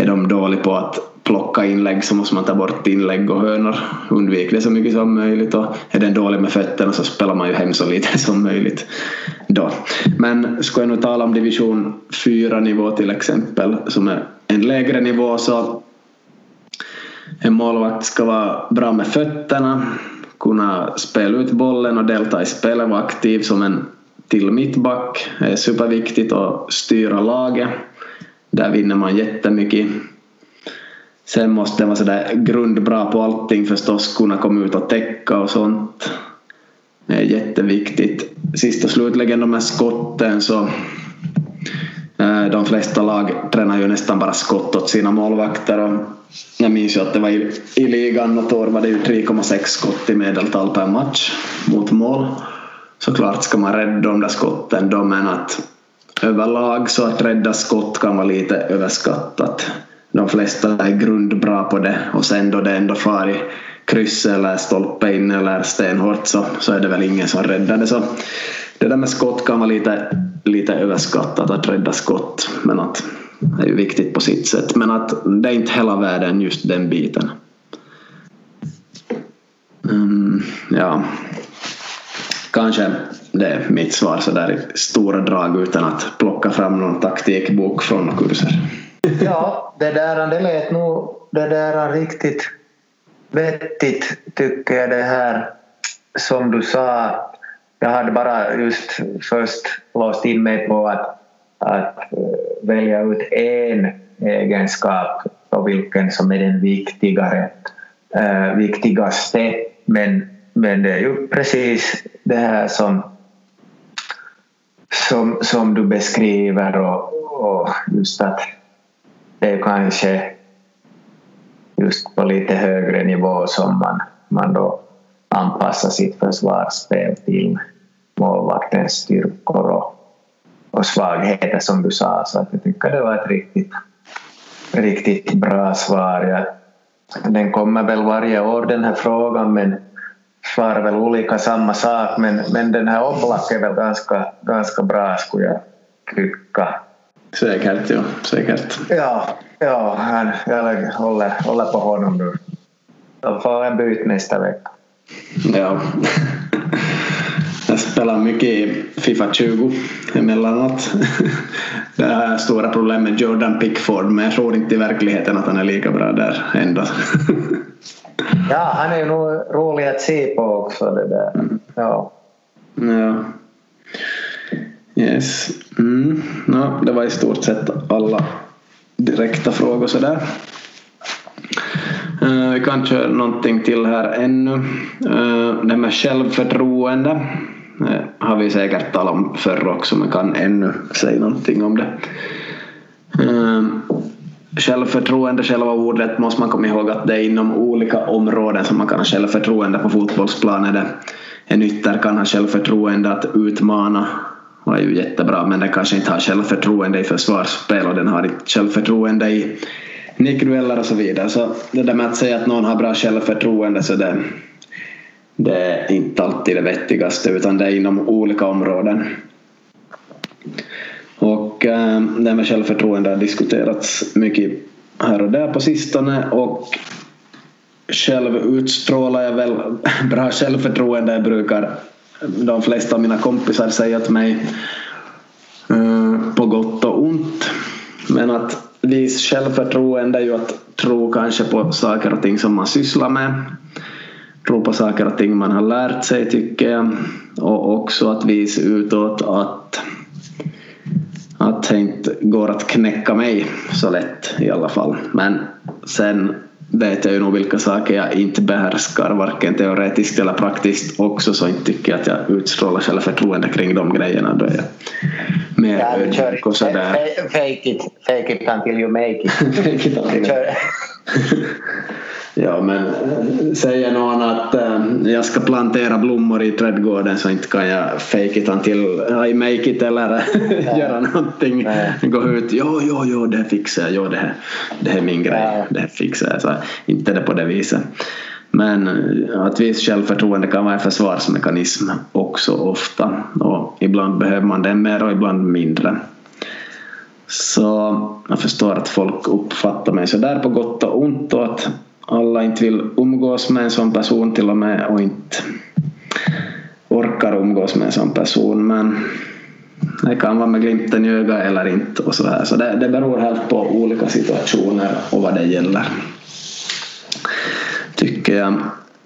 är de dåliga på att plocka inlägg så måste man ta bort inlägg och hönor. Undvik det så mycket som möjligt och är den dålig med fötterna så spelar man ju hem så lite som möjligt. Då. Men ska jag nu tala om division 4 nivå till exempel som är en lägre nivå så en målvakt ska vara bra med fötterna, kunna spela ut bollen och delta i spelet, vara aktiv som en till mittback är superviktigt att styra laget. Där vinner man jättemycket Sen måste den vara sådär grundbra på allting förstås, kunna komma ut och täcka och sånt. Det är jätteviktigt. Sist och slutligen de här skotten så eh, de flesta lag tränar ju nästan bara skott åt sina målvakter och jag minns ju att det var i, i ligan något år var det ju 3,6 skott i medeltal per match mot mål. Såklart ska man rädda de där skotten då men att överlag så att rädda skott kan vara lite överskattat. De flesta är grundbra på det. Och sen då det ändå far i kryss eller stolpe in eller stenhårt så, så är det väl ingen som räddar det. Så det där med skott kan vara lite, lite överskattat att rädda skott. Men att det är ju viktigt på sitt sätt. Men att det är inte hela världen just den biten. Mm, ja, kanske det är mitt svar så där i stora drag utan att plocka fram någon taktikbok från kurser. Ja, det där det lät nog det där riktigt vettigt tycker jag det här som du sa. Jag hade bara just först låst in mig på att, att eh, välja ut en egenskap och vilken som är den viktigare, eh, viktigaste. Men, men det är ju precis det här som, som, som du beskriver och, och just att det är kanske just på lite högre nivå som man, man då anpassar sitt försvarsspel till målvaktens styrkor och, och svagheter som du sa. Så att jag tycker det var ett riktigt, riktigt bra svar. Ja, den kommer väl varje år den här frågan men svarar väl olika samma sak men, men den här Oblak är väl ganska, ganska bra skulle jag tycka. Säkert, ja. Säkert. Ja, ja han, jag håller, håller på honom nu. De får en byt nästa vecka. Ja. Spelar mycket Fifa 20 emellanåt. Det här stora problem med Jordan Pickford men jag tror inte i verkligheten att han är lika bra där ändå. Ja, han är nog rolig att se på också. Det där. Ja. Ja. Yes. Mm. Ja, det var i stort sett alla direkta frågor sådär. Uh, vi kan köra någonting till här ännu. Uh, det med självförtroende det har vi säkert talat om förr också men kan ännu säga någonting om det. Ehm, självförtroende, själva ordet måste man komma ihåg att det är inom olika områden som man kan ha självförtroende på fotbollsplanen. En ytter kan ha självförtroende att utmana var ju jättebra men den kanske inte har självförtroende i försvarsspel och den har inte självförtroende i nickdueller och så vidare. Så det där med att säga att någon har bra självförtroende så det, det är inte alltid det vettigaste utan det är inom olika områden. Och eh, det med självförtroende har diskuterats mycket här och där på sistone och själv utstrålar jag väl bra självförtroende. Jag brukar de flesta av mina kompisar säga till mig eh, på gott och ont. Men att vis självförtroende är ju att tro kanske på saker och ting som man sysslar med. Tro på saker och ting man har lärt sig tycker jag. Och också att visa utåt att att det inte går att knäcka mig så lätt i alla fall. Men sen vet jag ju nog vilka saker jag inte behärskar varken teoretiskt eller praktiskt också så inte tycker jag att jag utstrålar självförtroende kring de grejerna. Då är jag mer ödmjuk och sådär. Fake it, fake it until you make it. fake it until Ja, men eh, säger någon att äh, jag ska plantera blommor i trädgården så inte kan jag fake it until I make it eller göra någonting. Nej. Gå ut, jo, jo, jo, det fixar jag, jo, det, här, det här är min grej, ja. det fixar jag. Så inte det på det viset. Men eh, att visa självförtroende kan vara en försvarsmekanism också ofta och ibland behöver man den mer och ibland mindre. Så jag förstår att folk uppfattar mig så där på gott och ont och att alla inte vill umgås med en sån person till och med och inte orkar umgås med en sån person men det kan vara med glimten i ögat eller inte och så här. Så det, det beror helt på olika situationer och vad det gäller. Tycker jag.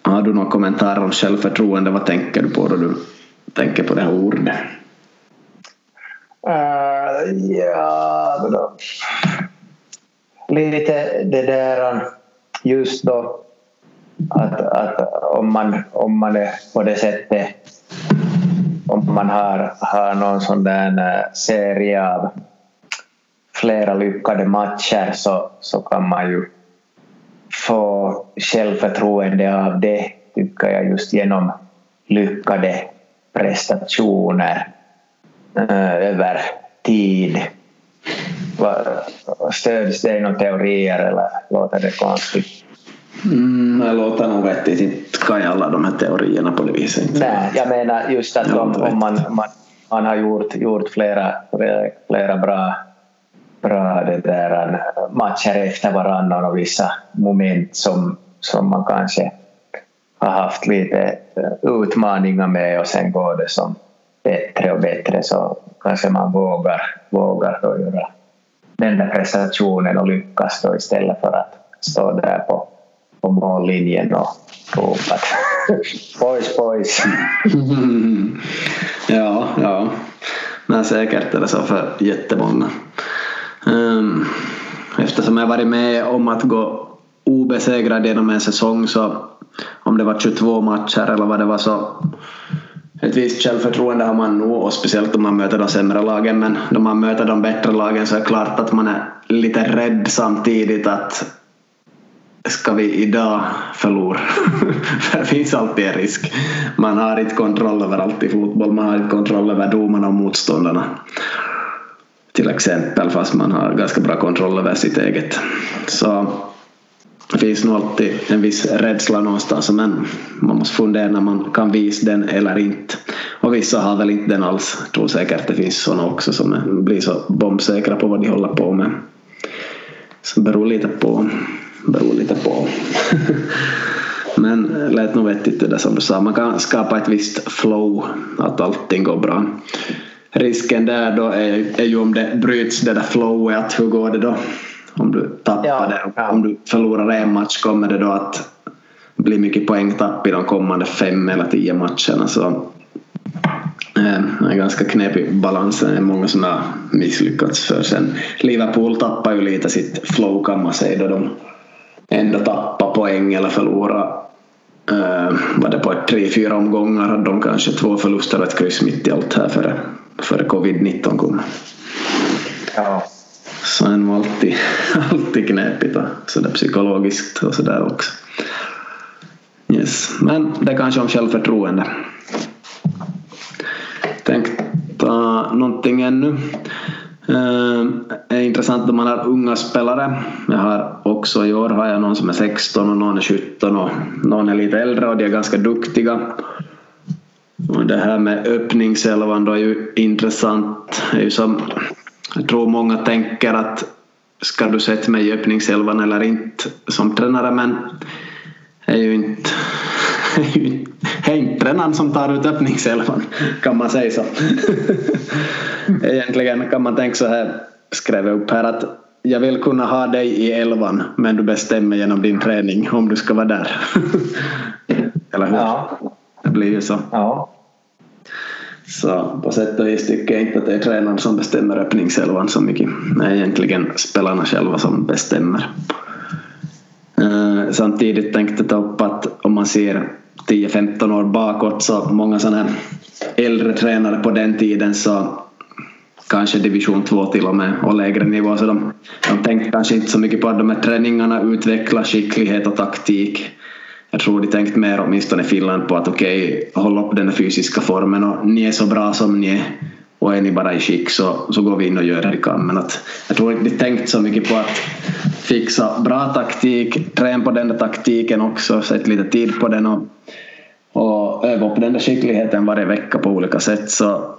Har du någon kommentar om självförtroende? Vad tänker du på då du tänker på det här ordet? Uh, ja, då. lite det där just då att, att om, man, om man är på det sättet om man har, har någon sån där eh, serie av flera lyckade matcher så, så kan man ju få självförtroende av det tycker jag just genom lyckade prestationer eh, över tid. Stöds det i några teorier eller låter det konstigt? Mm, det låter nog vettigt. Inte kan jag alla de här teorierna på det viset. Nej, jag menar just att om, om man, man, man, har gjort, gjort flera, flera bra, bra det där, matcher efter varandra och vissa moment som, som man kanske har haft lite utmaningar med och sen går det som bättre och bättre så kanske man vågar, vågar då göra den där prestationen och lyckas då istället för att stå där på, på mållinjen och ropa boys boys. ja, ja. Men säkert är det så för jättemånga. Um, eftersom jag varit med om att gå obesegrad genom en säsong så om det var 22 matcher eller vad det var så ett visst självförtroende har man nog och speciellt om man möter de sämre lagen men då man möter de bättre lagen så är det klart att man är lite rädd samtidigt att ska vi idag förlora? För det finns alltid en risk. Man har inte kontroll över allt i fotboll, man har inte kontroll över domarna och motståndarna. Till exempel fast man har ganska bra kontroll över sitt eget. Så det finns nog alltid en viss rädsla någonstans men man måste fundera när man kan visa den eller inte. Och vissa har väl inte den alls. Jag tror säkert det finns sådana också som blir så bombsäkra på vad de håller på med. Så det beror lite på. Beror lite på. Men lät nog vettigt det där som du sa. Man kan skapa ett visst flow, att allting går bra. Risken där då är, är ju om det bryts det där flowet, att hur går det då? Om du tappar Ja, det, ja. om du förlorar en match kommer det då att bli mycket poängtapp i de kommande fem eller tio matcherna. Så eh, det är ganska knepig balans. Det är många som har misslyckats för sen. Liverpool tappar ju lite sitt flow kan man säga då de ändå tappar poäng eller förlorar eh, var det på tre, fyra omgångar hade de kanske två förluster och ett kryss mitt i allt här före, före covid-19 kom. Ja. Så det var nog alltid, alltid knepigt och sådär psykologiskt och sådär också. Yes. Men det är kanske om självförtroende. Tänk ta någonting ännu. Det är intressant om man har unga spelare. Jag har också i år har jag någon som är 16 och någon är 17 och någon är lite äldre och de är ganska duktiga. Och det här med öppningselvan då är ju intressant. Det är ju som, jag tror många tänker att ska du sätta mig i öppningselvan eller inte som tränare men det är ju inte det är inte tränaren som tar ut öppningselvan kan man säga så. Egentligen kan man tänka så här, skrev jag upp här att jag vill kunna ha dig i elvan men du bestämmer genom din träning om du ska vara där. Eller hur? Ja. Det blir ju så. Ja. Så på sätt och vis tycker jag inte att det är tränaren som bestämmer öppningselvan så mycket. Det är egentligen spelarna själva som bestämmer. Äh, Samtidigt tänkte jag ta upp att om man ser 10-15 år bakåt så många sådana här äldre tränare på den tiden så kanske division 2 till och med och lägre nivå så de, de tänkte kanske inte så mycket på att de här träningarna utvecklar skicklighet och taktik jag tror de tänkt mer åtminstone i Finland på att okej, håll upp den fysiska formen och ni är så bra som ni är och är ni bara i skick så, så går vi in och gör det vi kan. Men att, jag tror inte de tänkt så mycket på att fixa bra taktik, träna på den där taktiken också, sätta lite tid på den och, och öva på den där skickligheten varje vecka på olika sätt. Så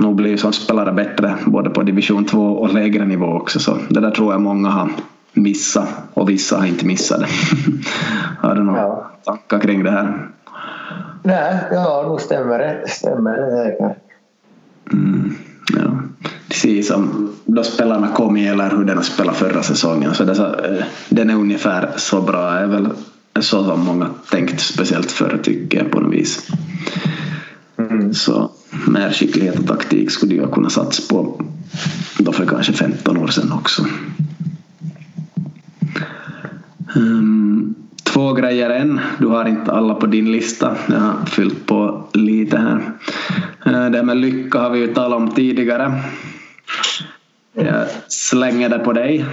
nog blir ju som spelare bättre både på division 2 och lägre nivå också. Så det där tror jag många har missat och vissa har inte missat det. har du några Ja. tankar kring det här? Nej, ja, nu stämmer det. Stämmer det. Mm, ja. Precis som då spelarna kom i eller hur den spelat förra säsongen. Så så, eh, den är ungefär så bra. är väl så som många tänkt speciellt förr tycker jag på något vis. Mm. Så mer skicklighet och taktik skulle jag kunna satsa på då för kanske 15 år sedan också. Um, två grejer än. Du har inte alla på din lista. Jag har fyllt på lite här. Uh, det med lycka har vi ju talat om tidigare. Jag slänger det på dig.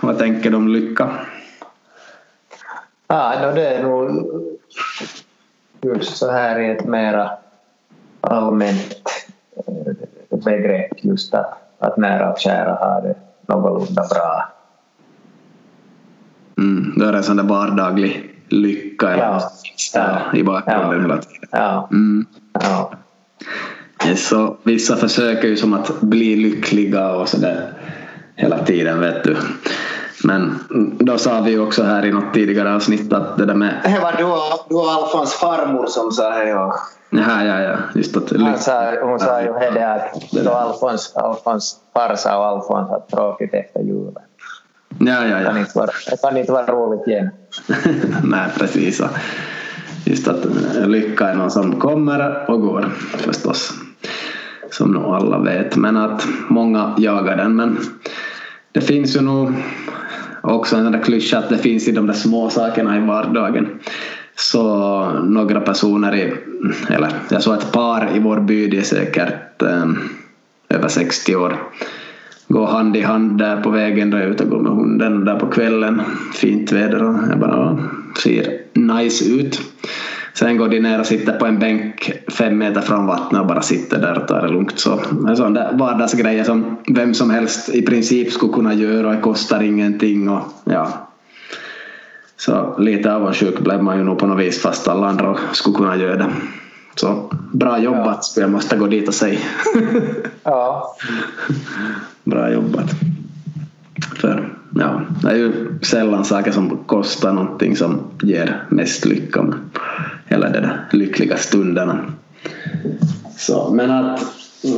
Vad tänker du om lycka? Ja, no, det är nog just så här i ett mera allmänt eh, begrepp just att, att nära och kära har det någorlunda bra. Mm, då är det en sån där vardaglig lycka eller Ja. i bakgrunden Ja. hela tiden. Ja, Mm. ja, Så vissa försöker ju som att bli lyckliga och sådär hela tiden vet du. Men då sa vi ju också här i något tidigare avsnitt att det där med Det var du och, du och Alfons farmor som sa det. Ja. Ja, ja, ja. Just att Han sa, hon sa ju det att då. Alfons, Alfons farsa och Alfons har tråkigt efter julen. Ja, ja, Det kan ja. inte vara, det kan inte vara roligt igen. Nej, precis. Just att lycka är någon som kommer och går förstås. Som nog alla vet. Men att många jagar den. Men det finns ju nog också en där klyscha att det finns i de där små sakerna i vardagen. Så några personer i, eller jag såg ett par i vår by, de är säkert eh, över 60 år. Gå hand i hand där på vägen där jag är ute och går med hunden där på kvällen. Fint väder och jag bara ser nice ut. Sen går de ner och sitter på en bänk fem meter från vattnet och bara sitter där och tar det lugnt. Så en sån där vardagsgrejer som vem som helst i princip skulle kunna göra och det kostar ingenting. Och, ja. Så lite avundsjuk blev man ju nog på något vis fast alla andra skulle kunna göra det. Så bra jobbat skulle jag måste gå dit och säga. Ja, Bra jobbat. För ja, det är ju sällan saker som kostar någonting som ger mest lycka. Eller de där lyckliga stunderna. Så, men att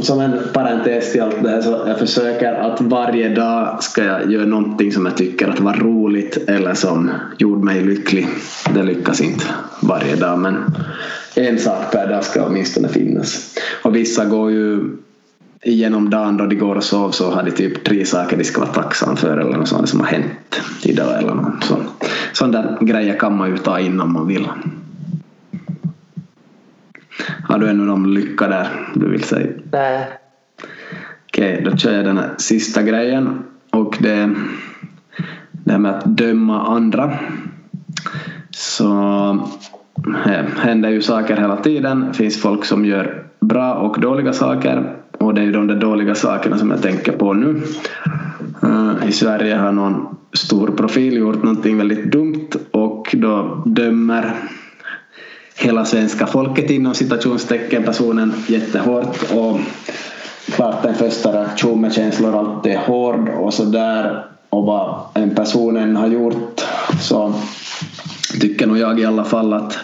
som en parentes till allt det här så jag försöker att varje dag ska jag göra någonting som jag tycker att var roligt eller som gjorde mig lycklig. Det lyckas inte varje dag men en sak per dag ska åtminstone finnas. Och vissa går ju genom dagen då de går och sover så har de typ tre saker de ska vara tacksamma för eller något sånt som har hänt idag eller något sånt. Sådana grejer kan man ju ta in om man vill. Har du ännu någon lycka där du vill säga? Nej. Okej, då kör jag den här sista grejen och det, det här med att döma andra. Så händer ju saker hela tiden. Det finns folk som gör bra och dåliga saker och det är ju de där dåliga sakerna som jag tänker på nu. Eh, I Sverige har någon stor profil gjort någonting väldigt dumt och då dömer hela svenska folket inom citationstecken personen jättehårt och klart den första reaktionen med känslor alltid är hård och sådär och vad en person än har gjort så tycker nog jag i alla fall att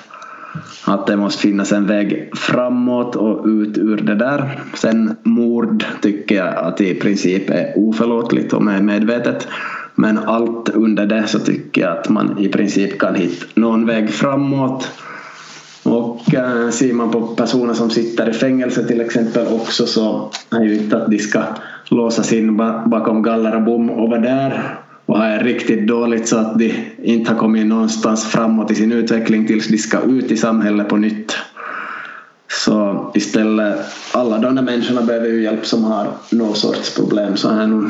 att det måste finnas en väg framåt och ut ur det där. Sen mord tycker jag att i princip är oförlåtligt om är medvetet. Men allt under det så tycker jag att man i princip kan hitta någon väg framåt. Och äh, ser man på personer som sitter i fängelse till exempel också så är ju inte att de ska låsas in bakom galler och bom och vara där och har riktigt dåligt så att de inte har kommit någonstans framåt i sin utveckling tills de ska ut i samhället på nytt. Så istället, alla de där människorna behöver ju hjälp som har någon sorts problem så är nog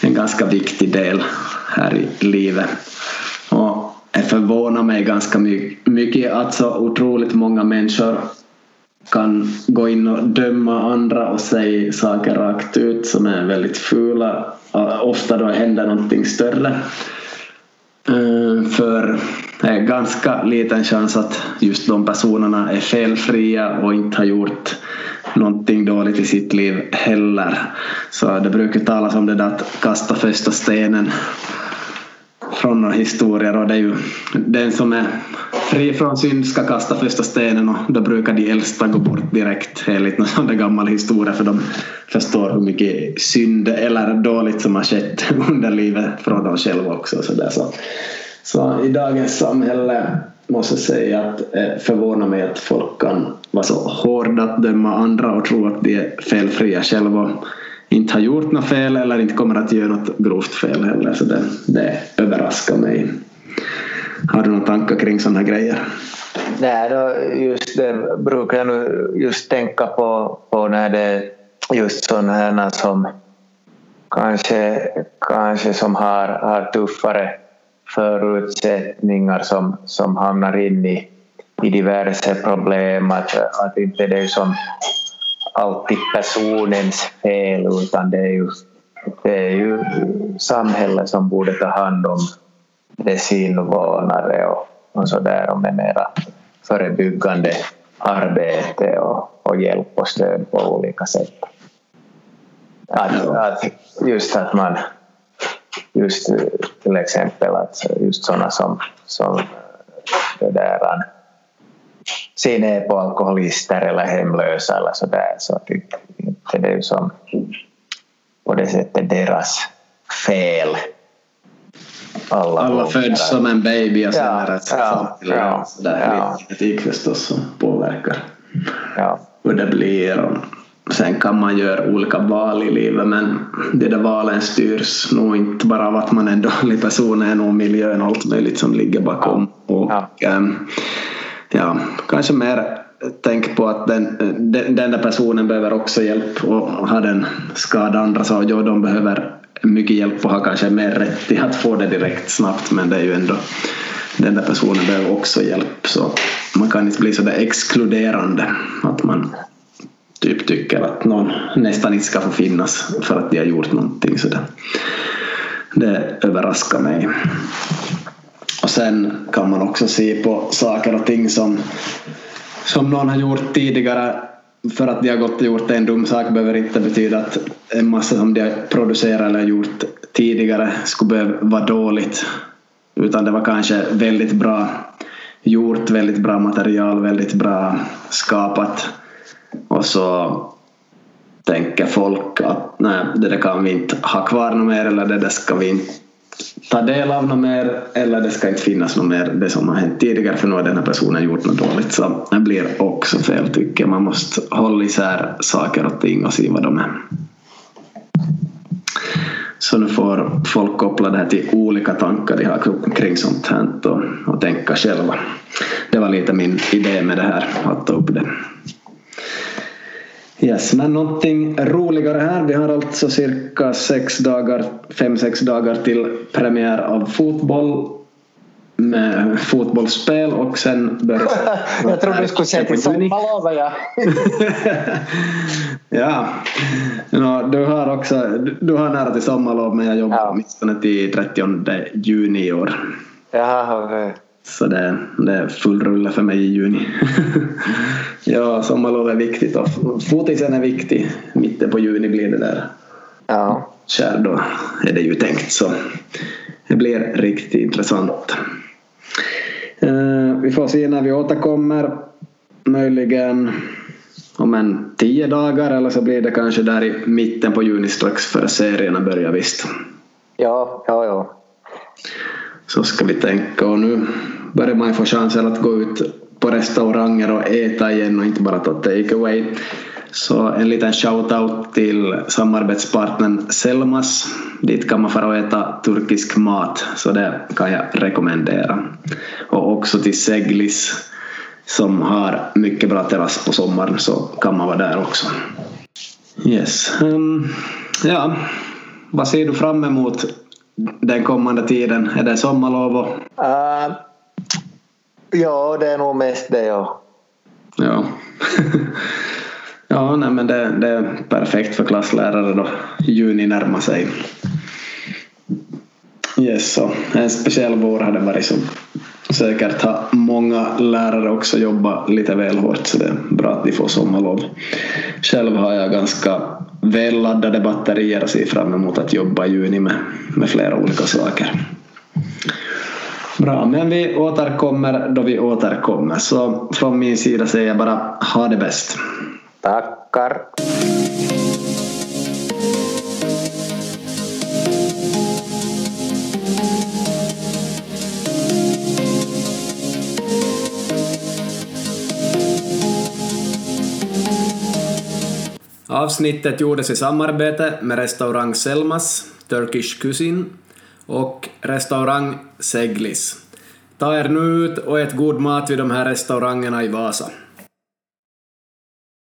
en ganska viktig del här i livet. Det förvånar mig ganska mycket att så otroligt många människor kan gå in och döma andra och säga saker rakt ut som är väldigt fula. Ofta då händer någonting större. Eh, för det är ganska liten chans att just de personerna är felfria och inte har gjort någonting dåligt i sitt liv heller. Så det brukar talas om det där att kasta första stenen från några historier och det är ju den som är fri från synd ska kasta första stenen och då brukar de äldsta gå bort direkt enligt någon sån gammal historia för de förstår hur mycket synd eller dåligt som har skett under livet från dem själva också. Så, där, så. så i dagens samhälle måste jag säga att det förvånar mig att folk kan vara så hårda att döma andra och tro att de är felfria själva inte har gjort något fel eller inte kommer att göra något grovt fel heller. Så det, det överraskar mig. Har du några tankar kring sådana grejer? Nej, då just det brukar jag nu just tänka på, på när det är just sådana här som kanske, kanske som har, har tuffare förutsättningar som, som hamnar in i, i diverse problem. Att, att inte det är som alltid personens fel utan det är ju, det är ju samhället som borde ta hand om dess invånare och, och så där och med mera förebyggande arbete och, och hjälp och stöd på olika sätt. Att, att just att man just till exempel att just sådana som, som det där ser ner på alkoholister eller hemlösa eller sådär så att det är ju som på det sättet deras fel. Alla, Alla föds som en baby och sen ja, är det ja, ja, sådär ja. genetik förstås som påverkar ja. hur det blir. Sen kan man göra olika val i livet men de där valen styrs nog inte bara av att man är en dålig person, det är nog miljön och allt möjligt som ligger bakom. Och, ja. Ähm, ja, kanske mer tänk på att den, den, den där personen behöver också hjälp och har den skada andra så ja, de behöver mycket hjälp och har kanske mer rätt till att få det direkt snabbt men det är ju ändå den där personen behöver också hjälp så man kan inte bli så där exkluderande att man typ tycker att någon nästan inte ska få finnas för att de har gjort någonting sådär. det överraskar mig. Och sen kan man också se på saker och ting som, som någon har gjort tidigare för att de har gått och gjort en dum sak behöver inte betyda att en massa som de har producerat eller gjort tidigare skulle behöva vara dåligt. Utan det var kanske väldigt bra gjort, väldigt bra material, väldigt bra skapat. Och så tänker folk att nej, det där kan vi inte ha kvar något mer eller det där ska vi inte ta del av något mer eller det ska inte finnas något mer det som har hänt tidigare för nu har den här personen gjort något dåligt så det blir också fel tycker jag. Man måste hålla isär saker och ting och se vad de är. Så nu får folk koppla det här till olika tankar de har kring sånt här och, och tänka själva. Det var lite min idé med det här, att ta upp det. Yes, men någonting roligare här. Vi har alltså cirka sex dagar, fem, sex dagar till premiär av fotboll med fotbollsspel och sen börjar... jag trodde du skulle säga till sommarlovet ja. ja. No, du har också du har nära till sommarlov men jag jobbar ja. åtminstone till 30 juni i år. Jaha, okej. Okay. Så det, det är full rulle för mig i juni. ja, sommarlov är viktigt och fotisen är viktig. Mitten på juni blir det där. Ja. Kär då är det ju tänkt så det blir riktigt intressant. Uh, vi får se när vi återkommer. Möjligen om en tio dagar eller så blir det kanske där i mitten på juni strax före serierna börjar visst. Ja, ja, ja. Så ska vi tänka och nu börjar man få chansen att gå ut på restauranger och äta igen och inte bara ta take away. Så en liten shout-out till samarbetspartnern Selmas. Dit kan man fara och äta turkisk mat, så det kan jag rekommendera. Och också till Seglis som har mycket bra terrass på sommaren så kan man vara där också. Yes. Um, ja, vad ser du fram emot den kommande tiden? Är det sommarlov? Och... Uh, ja, det är nog mest det ja. Ja. ja, nej men det, det, är perfekt för klasslärare då juni närmar sig. Yes, så en speciell vår hade varit som säkert har många lärare också jobbat lite väl hårt så det är bra att de får sommarlov. Själv har jag ganska välladdade batterier och ser fram emot att jobba i juni med, med flera olika saker. Bra, men vi återkommer då vi återkommer. Så från min sida säger jag bara ha det bäst. Tackar. Avsnittet gjordes i samarbete med restaurang Selmas, Turkish Cuisine och restaurang Seglis. Ta er nu ut och ät god mat vid de här restaurangerna i Vasa.